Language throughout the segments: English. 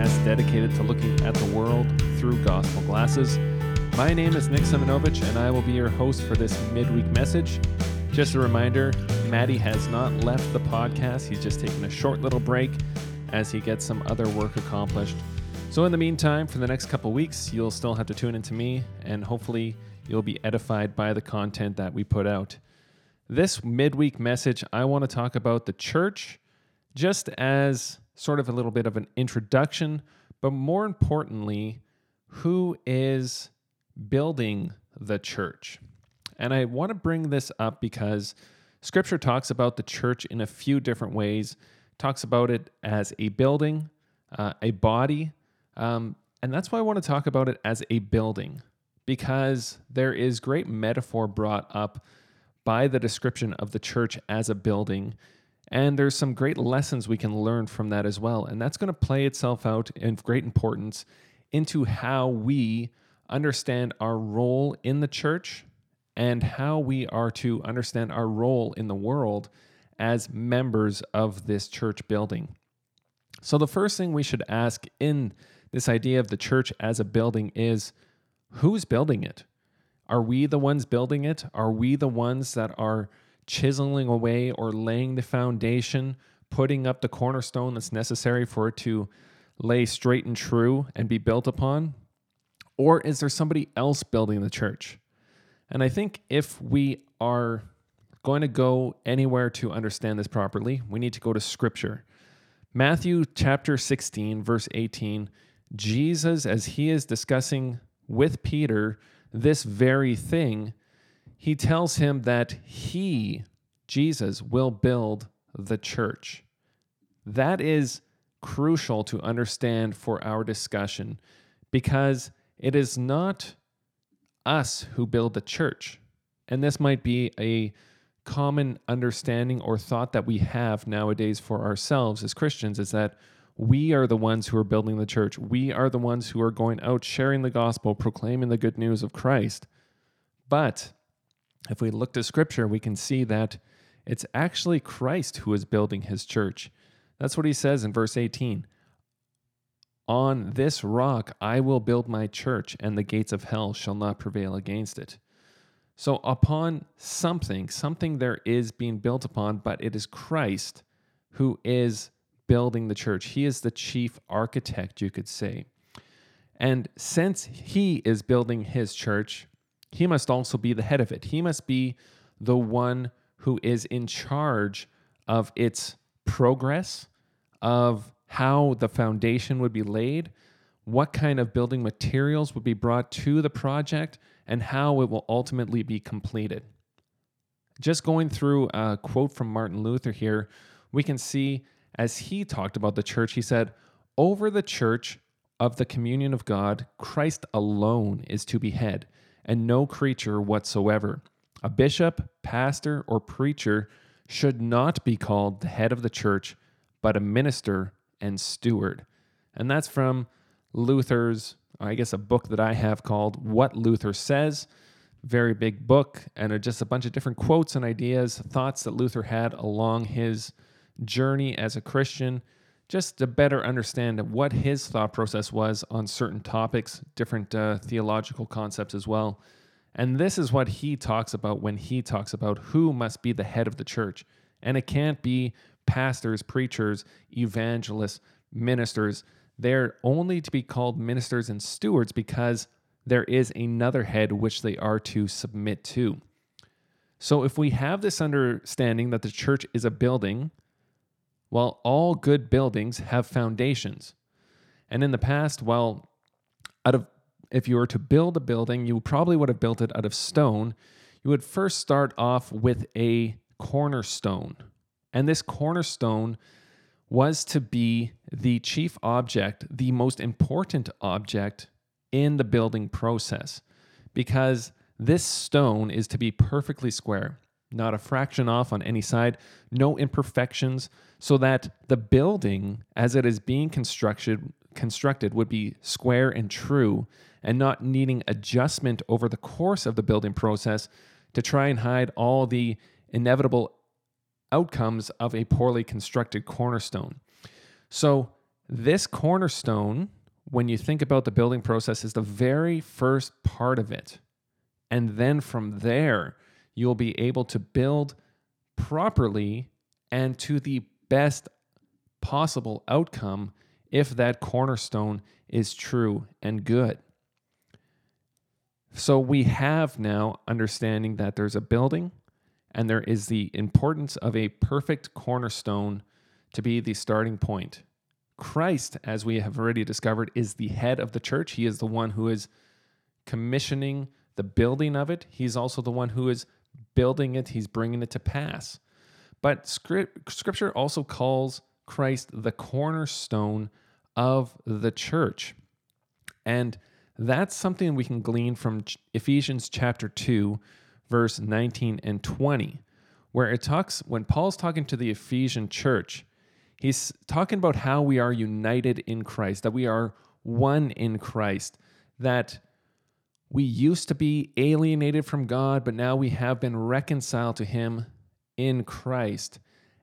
podcast dedicated to looking at the world through gospel glasses. My name is Nik Simonovich, and I will be your host for this midweek message. Just a reminder Maddie has not left the podcast, he's just taking a short little break as he gets some other work accomplished. So, in the meantime, for the next couple weeks, you'll still have to tune into me, and hopefully, you'll be edified by the content that we put out. This midweek message, I want to talk about the church just as sort of a little bit of an introduction, but more importantly, who is building the church. And I want to bring this up because scripture talks about the church in a few different ways, talks about it as a building, uh, a body, um, and that's why I want to talk about it as a building, because there is great metaphor brought up by the description of the church as a building. And there's some great lessons we can learn from that as well. And that's going to play itself out in great importance into how we understand our role in the church and how we are to understand our role in the world as members of this church building. So, the first thing we should ask in this idea of the church as a building is who's building it? Are we the ones building it? Are we the ones that are chiseling away or laying the foundation, putting up the cornerstone that's necessary for it to lay straight and true and be built upon? Or is there somebody else building the church? And I think if we are going to go anywhere to understand this properly, we need to go to scripture. Matthew chapter 16, verse 18 Jesus, as he is discussing with Peter this very thing, he tells him that he, Jesus, will build the church. That is crucial to understand for our discussion because it is not us who build the church. And this might be a common understanding or thought that we have nowadays for ourselves as Christians is that we are the ones who are building the church. We are the ones who are going out sharing the gospel, proclaiming the good news of Christ. But if we look to scripture, we can see that it's actually Christ who is building his church. That's what he says in verse 18. On this rock I will build my church, and the gates of hell shall not prevail against it. So, upon something, something there is being built upon, but it is Christ who is building the church. He is the chief architect, you could say. And since he is building his church, he must also be the head of it. He must be the one who is in charge of its progress, of how the foundation would be laid, what kind of building materials would be brought to the project, and how it will ultimately be completed. Just going through a quote from Martin Luther here, we can see as he talked about the church, he said, Over the church of the communion of God, Christ alone is to be head, and no creature whatsoever. A bishop, pastor, or preacher should not be called the head of the church, but a minister and steward. And that's from Luther's, I guess, a book that I have called What Luther Says. Very big book, and just a bunch of different quotes and ideas, thoughts that Luther had along his journey as a Christian, just to better understand what his thought process was on certain topics, different uh, theological concepts as well. And this is what he talks about when he talks about who must be the head of the church. And it can't be pastors, preachers, evangelists, ministers. They're only to be called ministers and stewards because there is another head which they are to submit to. So if we have this understanding that the church is a building, well, all good buildings have foundations. And in the past, well, out of if you were to build a building, you probably would have built it out of stone. You would first start off with a cornerstone. And this cornerstone was to be the chief object, the most important object in the building process, because this stone is to be perfectly square not a fraction off on any side, no imperfections, so that the building, as it is being constructed, constructed would be square and true and not needing adjustment over the course of the building process to try and hide all the inevitable outcomes of a poorly constructed cornerstone. So, This cornerstone, when you think about the building process, is the very first part of it. And then from there, you'll be able to build properly and to the best possible outcome if that cornerstone is true and good. So we have now understanding that there's a building and there is the importance of a perfect cornerstone to be the starting point. Christ, as we have already discovered, is the head of the church. He is the one who is commissioning the building of it. He's also the one who is building it, he's bringing it to pass. But scripture also calls Christ the cornerstone of the church. And that's something we can glean from Ephesians chapter 2, verse 19 and 20, where it talks, when Paul's talking to the Ephesian church, he's talking about how we are united in Christ, that we are one in Christ, that we used to be alienated from God, but now we have been reconciled to Him in Christ.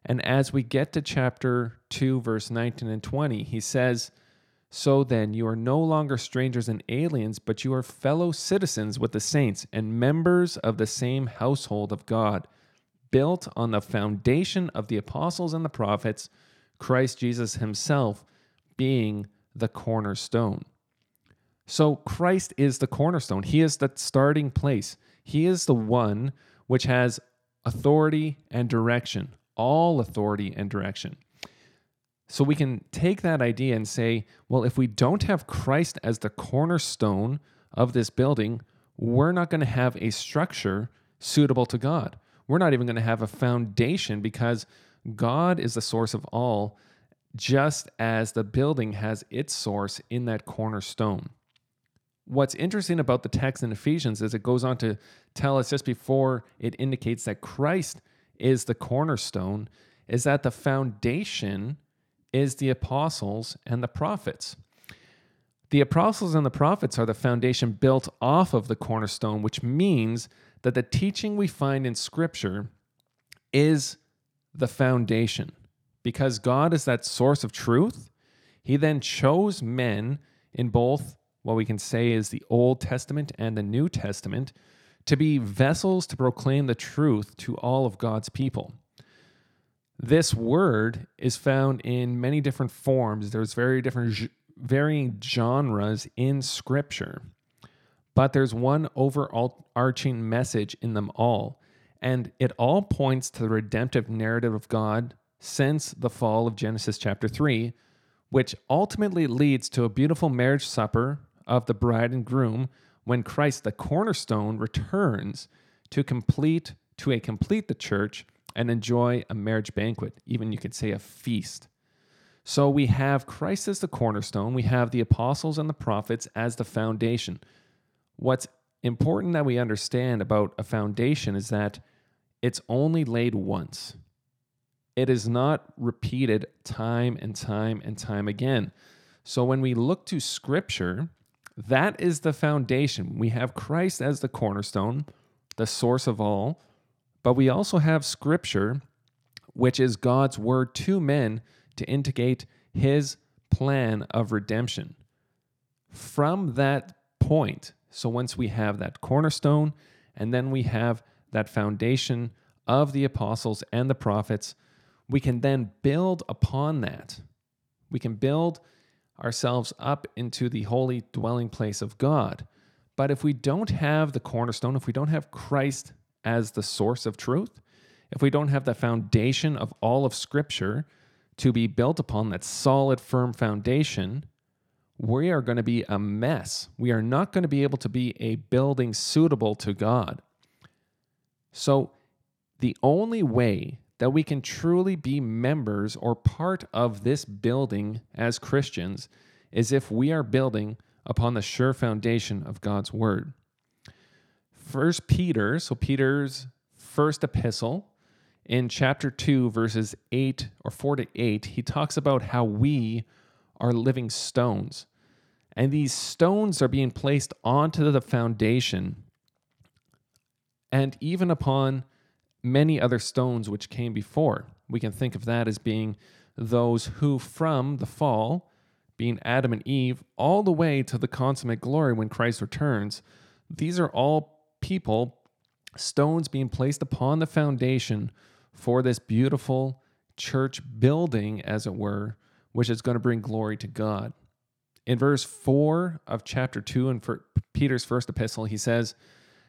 And as we get to chapter 2, verse 19 and 20, he says, So then, you are no longer strangers and aliens, but you are fellow citizens with the saints and members of the same household of God, built on the foundation of the apostles and the prophets, Christ Jesus himself being the cornerstone. So Christ is the cornerstone. He is the starting place. He is the one which has authority and direction, all authority and direction. So we can take that idea and say, well, if we don't have Christ as the cornerstone of this building, we're not going to have a structure suitable to God. We're not even going to have a foundation because God is the source of all, just as the building has its source in that cornerstone what's interesting about the text in Ephesians is it goes on to tell us just before it indicates that Christ is the cornerstone, is that the foundation is the apostles and the prophets. The apostles and the prophets are the foundation built off of the cornerstone, which means that the teaching we find in Scripture is the foundation. Because God is that source of truth, He then chose men in both what we can say is the Old Testament and the New Testament, to be vessels to proclaim the truth to all of God's people. This word is found in many different forms. There's very different varying genres in scripture. But there's one overarching message in them all, and it all points to the redemptive narrative of God since the fall of Genesis chapter 3, which ultimately leads to a beautiful marriage supper of the bride and groom when Christ, the cornerstone, returns to complete to a complete the church and enjoy a marriage banquet, even you could say a feast. So we have Christ as the cornerstone, we have the apostles and the prophets as the foundation. What's important that we understand about a foundation is that it's only laid once. It is not repeated time and time and time again. So when we look to scripture, that is the foundation. We have Christ as the cornerstone, the source of all, but we also have Scripture, which is God's word to men to indicate his plan of redemption. From that point, so once we have that cornerstone, and then we have that foundation of the apostles and the prophets, we can then build upon that. We can build ourselves up into the holy dwelling place of God. But if we don't have the cornerstone, if we don't have Christ as the source of truth, if we don't have the foundation of all of Scripture to be built upon, that solid, firm foundation, we are going to be a mess. We are not going to be able to be a building suitable to God. So, the only way that we can truly be members or part of this building as Christians is if we are building upon the sure foundation of God's word. First Peter, so Peter's first epistle in chapter 2 verses 8 or 4 to 8, he talks about how we are living stones. And these stones are being placed onto the foundation and even upon many other stones which came before. We can think of that as being those who, from the fall, being Adam and Eve, all the way to the consummate glory when Christ returns, these are all people, stones being placed upon the foundation for this beautiful church building, as it were, which is going to bring glory to God. In verse 4 of chapter 2 in Peter's first epistle, he says,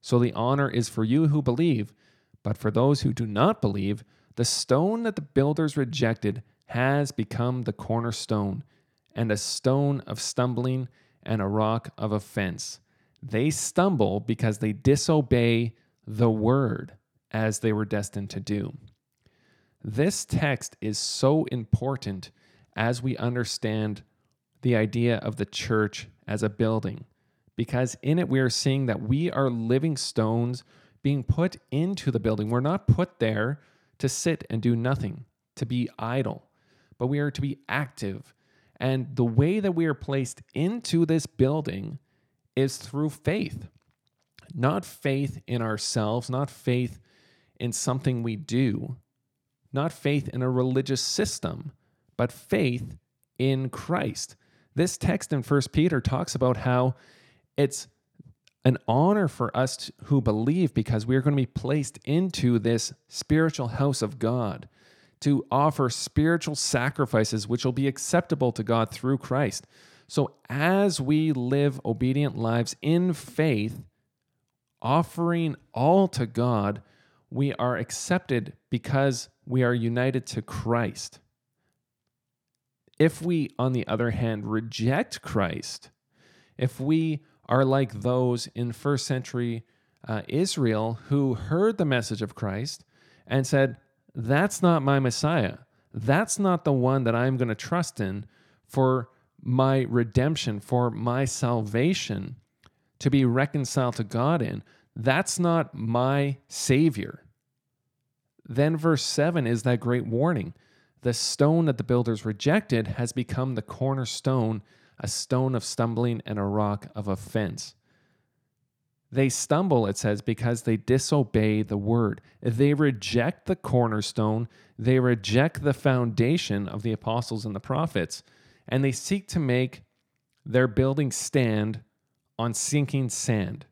So the honor is for you who believe, but for those who do not believe, the stone that the builders rejected has become the cornerstone, and a stone of stumbling and a rock of offense. They stumble because they disobey the word as they were destined to do. This text is so important as we understand the idea of the church as a building, because in it we are seeing that we are living stones being put into the building. We're not put there to sit and do nothing, to be idle but we are to be active. And the way that we are placed into this building is through faith. Not faith in ourselves, not faith in something we do, not faith in a religious system, but faith in Christ. This text in First Peter talks about how it's an honor for us who believe because we are going to be placed into this spiritual house of God to offer spiritual sacrifices which will be acceptable to God through Christ. So, as we live obedient lives in faith, offering all to God, we are accepted because we are united to Christ. If we, on the other hand, reject Christ, if we are like those in first century uh, Israel who heard the message of Christ and said, that's not my Messiah. That's not the one that I'm going to trust in for my redemption, for my salvation, to be reconciled to God in. That's not my Savior. Then, verse 7 is that great warning. The stone that the builders rejected has become the cornerstone, a stone of stumbling and a rock of offense. They stumble, it says, because they disobey the word. They reject the cornerstone, they reject the foundation of the apostles and the prophets, and they seek to make their building stand on sinking sand.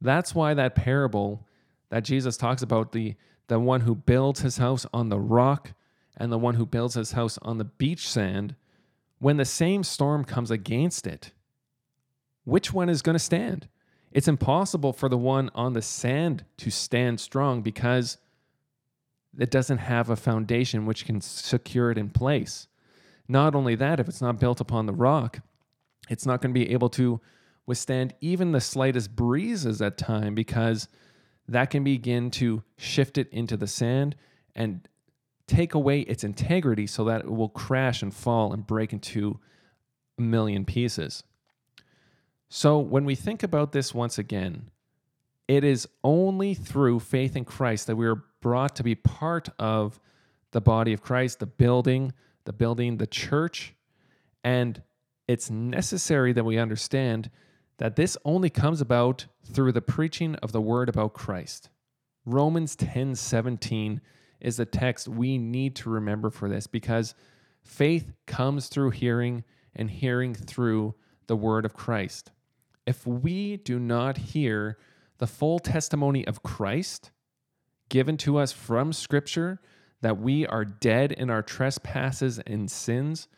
That's why that parable that Jesus talks about the, the one who builds his house on the rock and the one who builds his house on the beach sand, when the same storm comes against it, which one is going to stand? It's impossible for the one on the sand to stand strong because it doesn't have a foundation which can secure it in place. Not only that, if it's not built upon the rock, it's not going to be able to withstand even the slightest breezes at time because that can begin to shift it into the sand and take away its integrity so that it will crash and fall and break into a million pieces. So when we think about this once again, it is only through faith in Christ that we are brought to be part of the body of Christ, the building, the building, the church. And it's necessary that we understand that this only comes about through the preaching of the word about Christ. Romans 10 17 is the text we need to remember for this because faith comes through hearing and hearing through the word of Christ if we do not hear the full testimony of Christ given to us from Scripture that we are dead in our trespasses and sins,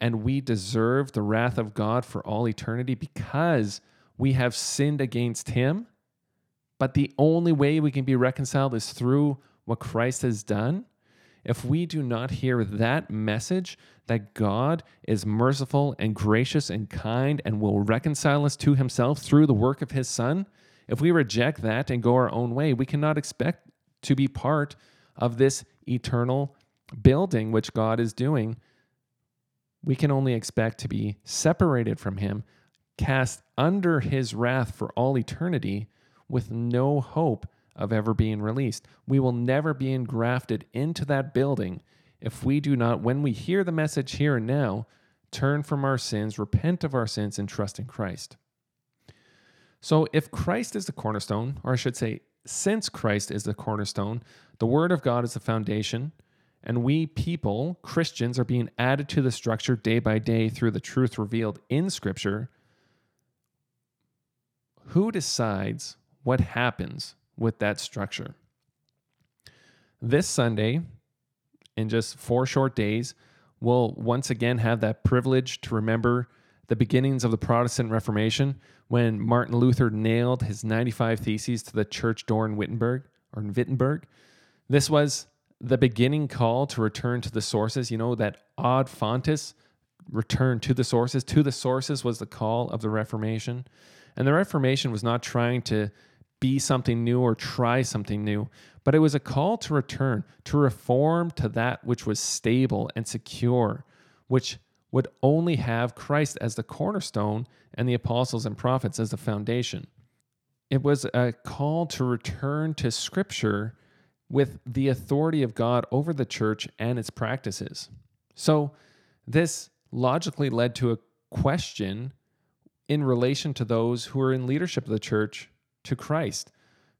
and we deserve the wrath of God for all eternity because we have sinned against Him. But the only way we can be reconciled is through what Christ has done if we do not hear that message that God is merciful and gracious and kind and will reconcile us to himself through the work of his Son, if we reject that and go our own way, we cannot expect to be part of this eternal building which God is doing. We can only expect to be separated from Him, cast under His wrath for all eternity, with no hope of ever being released. We will never be engrafted into that building if we do not, when we hear the message here and now, turn from our sins, repent of our sins, and trust in Christ. So, if Christ is the cornerstone, or I should say, since Christ is the cornerstone, the Word of God is the foundation, and we people, Christians, are being added to the structure day by day through the truth revealed in Scripture, who decides what happens with that structure? This Sunday, in just four short days, we'll once again have that privilege to remember the beginnings of the Protestant Reformation when Martin Luther nailed his 95 Theses to the church door in Wittenberg or in Wittenberg. This was the beginning call to return to the sources. You know, that ad fontes, return to the sources. To the sources was the call of the Reformation. And the Reformation was not trying to be something new or try something new, but it was a call to return, to reform to that which was stable and secure, which would only have Christ as the cornerstone and the apostles and prophets as the foundation. It was a call to return to Scripture with the authority of God over the church and its practices. So, this logically led to a question in relation to those who are in leadership of the church to Christ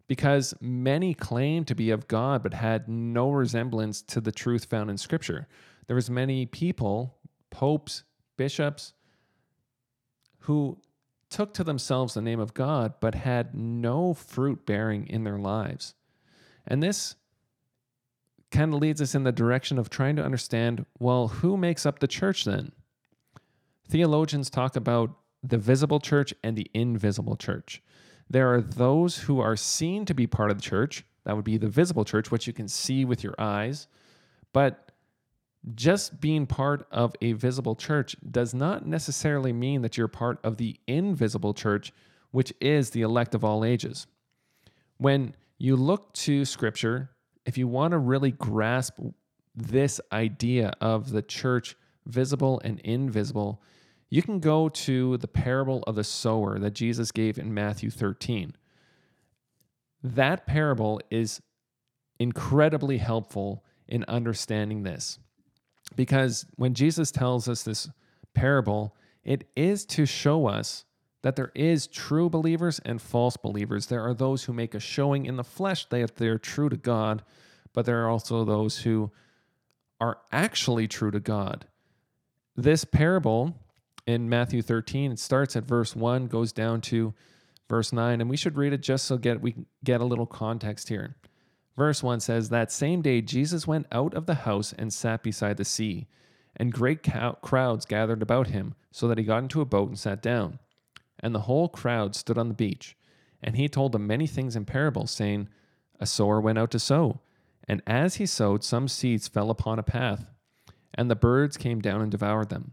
because many claimed to be of God but had no resemblance to the truth found in scripture. There was many people, popes, bishops who took to themselves the name of God but had no fruit bearing in their lives. And this kind of leads us in the direction of trying to understand well, who makes up the church then? Theologians talk about the visible church and the invisible church. There are those who are seen to be part of the church. That would be the visible church, what you can see with your eyes. But just being part of a visible church does not necessarily mean that you're part of the invisible church, which is the elect of all ages. When you look to scripture, if you want to really grasp this idea of the church, visible and invisible, you can go to the parable of the sower that Jesus gave in Matthew 13. That parable is incredibly helpful in understanding this because when Jesus tells us this parable, it is to show us that there is true believers and false believers. There are those who make a showing in the flesh that they're true to God, but there are also those who are actually true to God. This parable in Matthew 13. It starts at verse 1, goes down to verse 9, and we should read it just so get we get a little context here. Verse 1 says, That same day Jesus went out of the house and sat beside the sea, and great cow- crowds gathered about him, so that he got into a boat and sat down. And the whole crowd stood on the beach. And he told them many things in parables, saying, A sower went out to sow. And as he sowed, some seeds fell upon a path, and the birds came down and devoured them.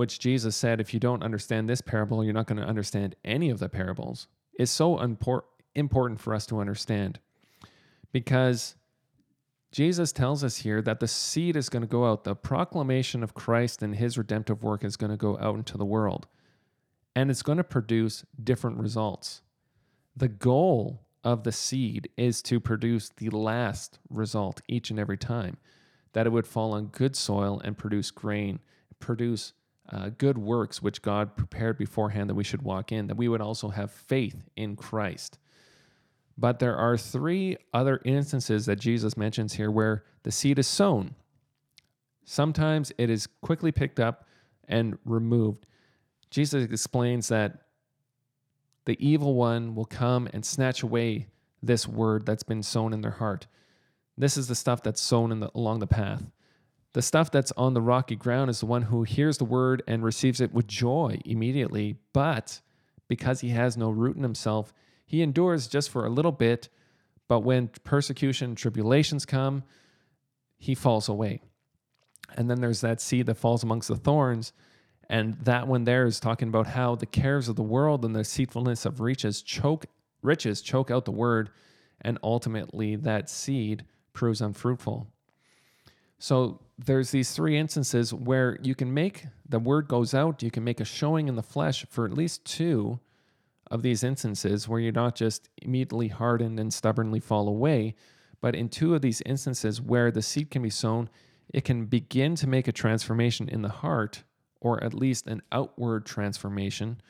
which Jesus said, if you don't understand this parable, you're not going to understand any of the parables, is so impor- important for us to understand. Because Jesus tells us here that the seed is going to go out, the proclamation of Christ and his redemptive work is going to go out into the world, and it's going to produce different results. The goal of the seed is to produce the last result each and every time, that it would fall on good soil and produce grain, produce uh, good works which God prepared beforehand that we should walk in, that we would also have faith in Christ. But there are three other instances that Jesus mentions here where the seed is sown. Sometimes it is quickly picked up and removed. Jesus explains that the evil one will come and snatch away this word that's been sown in their heart. This is the stuff that's sown the, along the path. The stuff that's on the rocky ground is the one who hears the word and receives it with joy immediately, but because he has no root in himself, he endures just for a little bit, but when persecution, tribulations come, he falls away. And then there's that seed that falls amongst the thorns. And that one there is talking about how the cares of the world and the deceitfulness of riches choke riches choke out the word, and ultimately that seed proves unfruitful. So there's these three instances where you can make the word goes out, you can make a showing in the flesh for at least two of these instances where you're not just immediately hardened and stubbornly fall away, but in two of these instances where the seed can be sown, it can begin to make a transformation in the heart, or at least an outward transformation,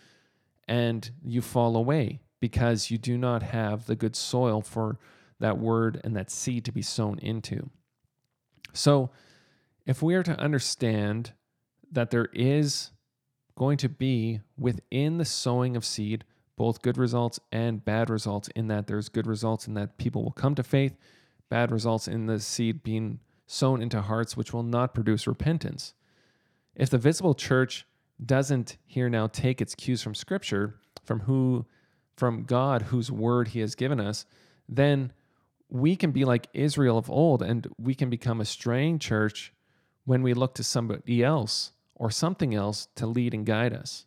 and you fall away because you do not have the good soil for that word and that seed to be sown into. So, if we are to understand that there is going to be within the sowing of seed both good results and bad results, in that there's good results in that people will come to faith, bad results in the seed being sown into hearts which will not produce repentance. If the visible church doesn't here now take its cues from Scripture, from who, from God, whose word He has given us, then we can be like Israel of old and we can become a straying church when we look to somebody else or something else to lead and guide us.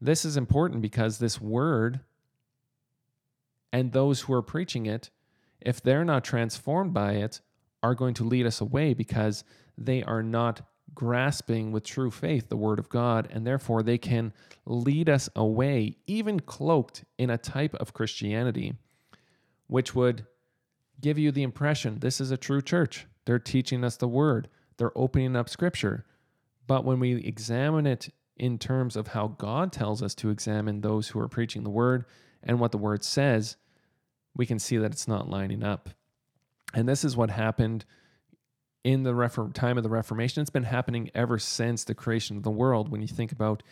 This is important because this word and those who are preaching it, if they're not transformed by it, are going to lead us away because they are not grasping with true faith the word of God, and therefore they can lead us away, even cloaked in a type of Christianity, which would give you the impression this is a true church. They're teaching us the word, they're opening up scripture. But when we examine it in terms of how God tells us to examine those who are preaching the word and what the word says, we can see that it's not lining up. And this is what happened in the Refor- time of the Reformation. It's been happening ever since the creation of the world. When you think about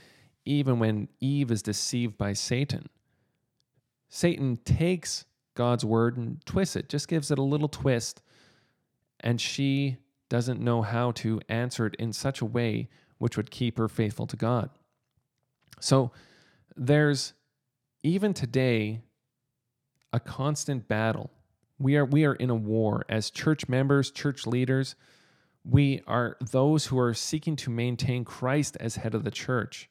even when Eve is deceived by Satan, Satan takes God's word and twists it, just gives it a little twist. And she doesn't know how to answer it in such a way which would keep her faithful to God. So there's even today a constant battle. We are we are in a war as church members, church leaders. We are those who are seeking to maintain Christ as head of the church.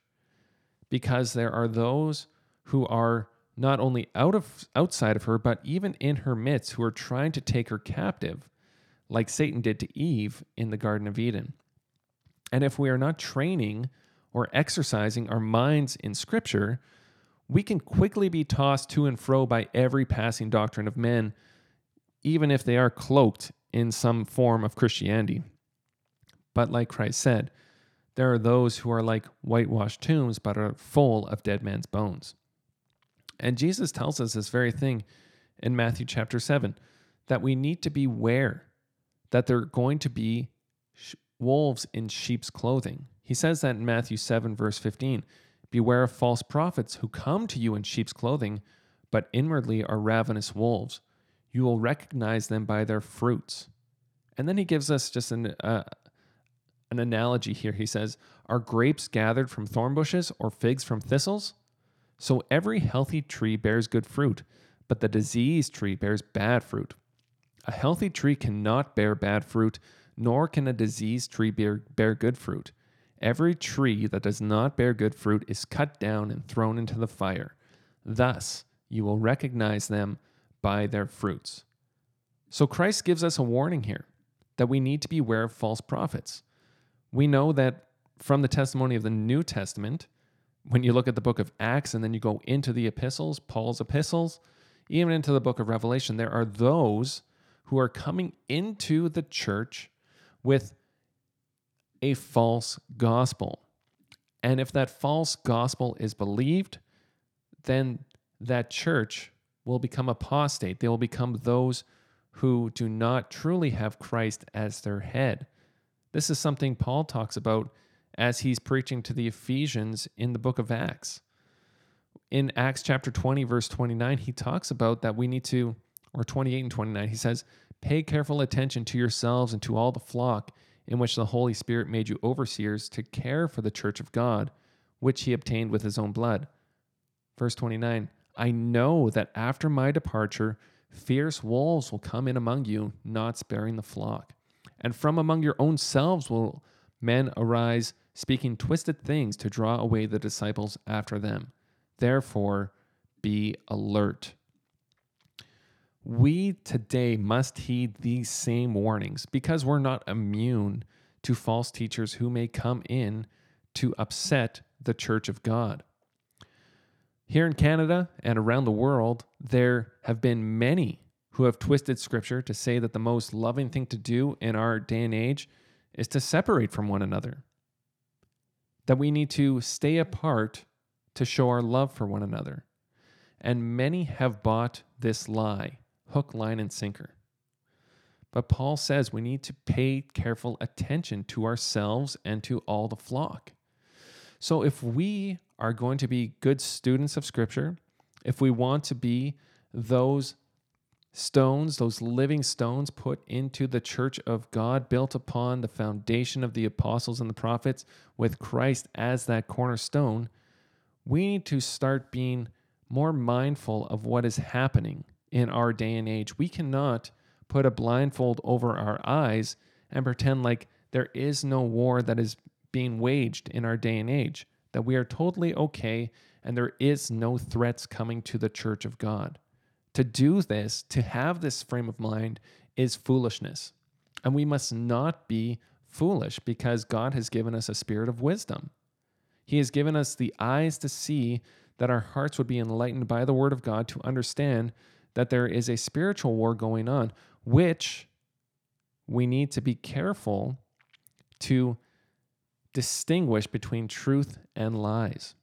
Because there are those who are not only out of outside of her but even in her midst who are trying to take her captive like Satan did to Eve in the garden of Eden. And if we are not training or exercising our minds in scripture, we can quickly be tossed to and fro by every passing doctrine of men even if they are cloaked in some form of Christianity. But like Christ said, there are those who are like whitewashed tombs but are full of dead man's bones. And Jesus tells us this very thing in Matthew chapter 7 that we need to beware that there are going to be sh- wolves in sheep's clothing. He says that in Matthew 7, verse 15 Beware of false prophets who come to you in sheep's clothing, but inwardly are ravenous wolves. You will recognize them by their fruits. And then he gives us just an, uh, an analogy here. He says, Are grapes gathered from thorn bushes or figs from thistles? So every healthy tree bears good fruit, but the diseased tree bears bad fruit. A healthy tree cannot bear bad fruit, nor can a diseased tree bear, bear good fruit. Every tree that does not bear good fruit is cut down and thrown into the fire. Thus, you will recognize them by their fruits. So, Christ gives us a warning here that we need to beware of false prophets. We know that from the testimony of the New Testament, when you look at the book of Acts and then you go into the epistles, Paul's epistles, even into the book of Revelation, there are those who are coming into the church with a false gospel. And if that false gospel is believed, then that church will become apostate. They will become those who do not truly have Christ as their head. This is something Paul talks about as he's preaching to the Ephesians in the book of Acts. In Acts chapter 20, verse 29, he talks about that we need to, or 28 and 29, he says, Pay careful attention to yourselves and to all the flock in which the Holy Spirit made you overseers to care for the church of God, which he obtained with his own blood. Verse 29 I know that after my departure, fierce wolves will come in among you, not sparing the flock. And from among your own selves will men arise, speaking twisted things to draw away the disciples after them. Therefore, be alert. We today must heed these same warnings because we're not immune to false teachers who may come in to upset the church of God. Here in Canada and around the world, there have been many who have twisted scripture to say that the most loving thing to do in our day and age is to separate from one another. That we need to stay apart to show our love for one another. And many have bought this lie, hook, line, and sinker. But Paul says we need to pay careful attention to ourselves and to all the flock. So if we are going to be good students of Scripture, if we want to be those stones, those living stones put into the church of God, built upon the foundation of the apostles and the prophets, with Christ as that cornerstone, we need to start being more mindful of what is happening in our day and age. We cannot put a blindfold over our eyes and pretend like there is no war that is being waged in our day and age that we are totally okay and there is no threats coming to the church of God. To do this, to have this frame of mind, is foolishness. And we must not be foolish because God has given us a spirit of wisdom. He has given us the eyes to see that our hearts would be enlightened by the word of God to understand that there is a spiritual war going on, which we need to be careful to distinguish between truth and lies.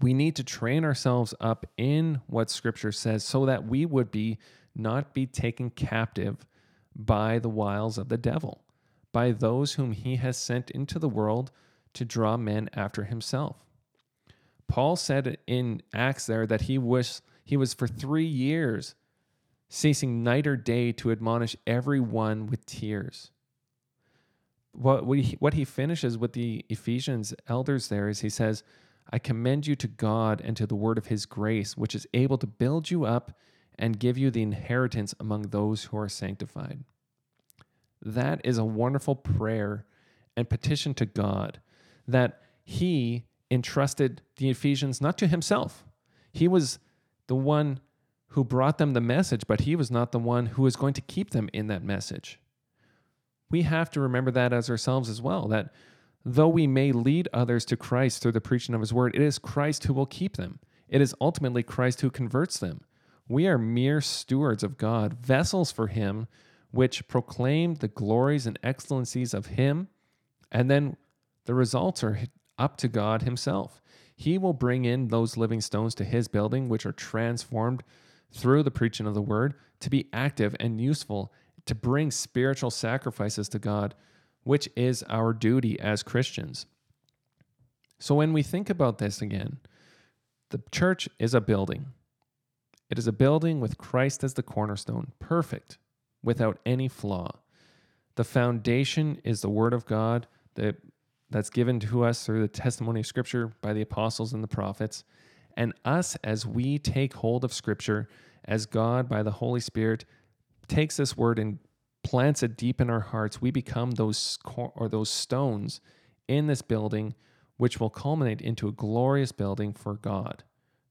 We need to train ourselves up in what scripture says so that we would be not be taken captive by the wiles of the devil, by those whom he has sent into the world to draw men after himself. Paul said in Acts there that he was he was for 3 years ceasing night or day to admonish everyone with tears what we what he finishes with the Ephesians elders there is he says, I commend you to God and to the word of his grace, which is able to build you up and give you the inheritance among those who are sanctified. That is a wonderful prayer and petition to God that he entrusted the Ephesians not to himself. He was the one who brought them the message, but he was not the one who was going to keep them in that message we have to remember that as ourselves as well that though we may lead others to Christ through the preaching of his word, it is Christ who will keep them. It is ultimately Christ who converts them. We are mere stewards of God, vessels for him, which proclaim the glories and excellencies of him, and then the results are up to God himself. He will bring in those living stones to his building, which are transformed through the preaching of the word to be active and useful to bring spiritual sacrifices to God, which is our duty as Christians. So when we think about this again, the church is a building. It is a building with Christ as the cornerstone, perfect, without any flaw. The foundation is the Word of God that, that's given to us through the testimony of Scripture by the apostles and the prophets. And us, as we take hold of Scripture, as God, by the Holy Spirit, takes this word and plants it deep in our hearts, we become those or those stones in this building, which will culminate into a glorious building for God,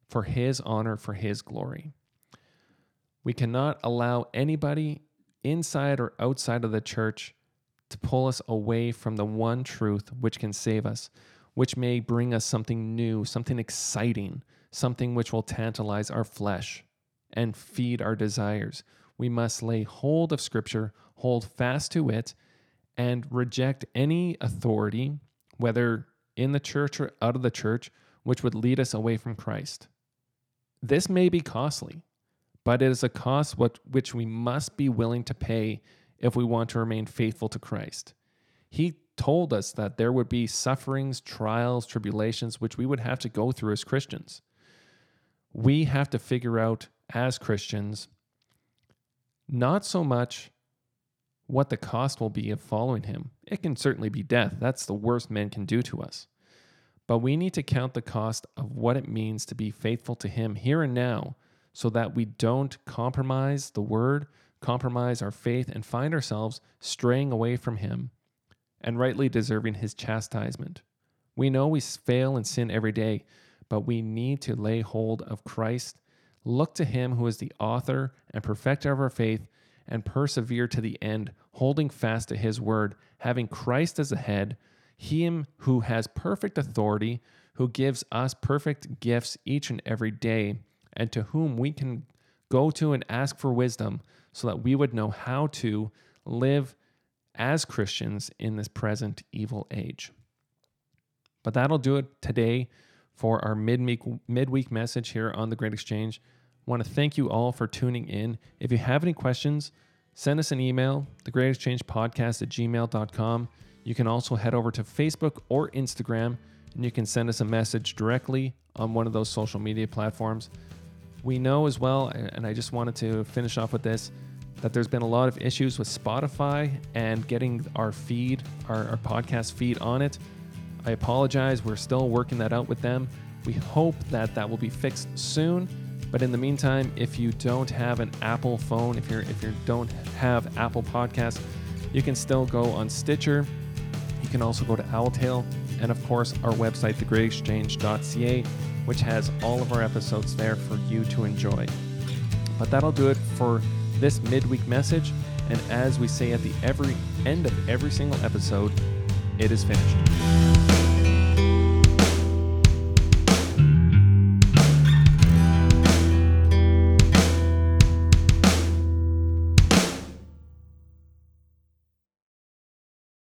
for His honor, for His glory. We cannot allow anybody inside or outside of the church to pull us away from the one truth which can save us, which may bring us something new, something exciting, something which will tantalize our flesh and feed our desires we must lay hold of Scripture, hold fast to it, and reject any authority, whether in the church or out of the church, which would lead us away from Christ. This may be costly, but it is a cost which we must be willing to pay if we want to remain faithful to Christ. He told us that there would be sufferings, trials, tribulations, which we would have to go through as Christians. We have to figure out as Christians not so much what the cost will be of following him. It can certainly be death. That's the worst men can do to us. But we need to count the cost of what it means to be faithful to him here and now so that we don't compromise the word, compromise our faith, and find ourselves straying away from him and rightly deserving his chastisement. We know we fail and sin every day, but we need to lay hold of Christ, look to him who is the author and perfecter of our faith, and persevere to the end, holding fast to his word, having Christ as a head, him who has perfect authority, who gives us perfect gifts each and every day, and to whom we can go to and ask for wisdom so that we would know how to live as Christians in this present evil age. But that'll do it today for our midweek midweek message here on the Great Exchange. Want to thank you all for tuning in. If you have any questions, send us an email, the Great Exchange Podcast at gmail.com. You can also head over to Facebook or Instagram, and you can send us a message directly on one of those social media platforms. We know as well, and I just wanted to finish off with this, that there's been a lot of issues with Spotify and getting our feed, our, our podcast feed on it. I apologize. We're still working that out with them. We hope that that will be fixed soon. But in the meantime, if you don't have an Apple phone, if you're if you don't have Apple Podcast, you can still go on Stitcher. You can also go to Owltail, and of course our website, thegreatexchange.ca, which has all of our episodes there for you to enjoy. But that'll do it for this midweek message. And as we say at the every end of every single episode, it is finished.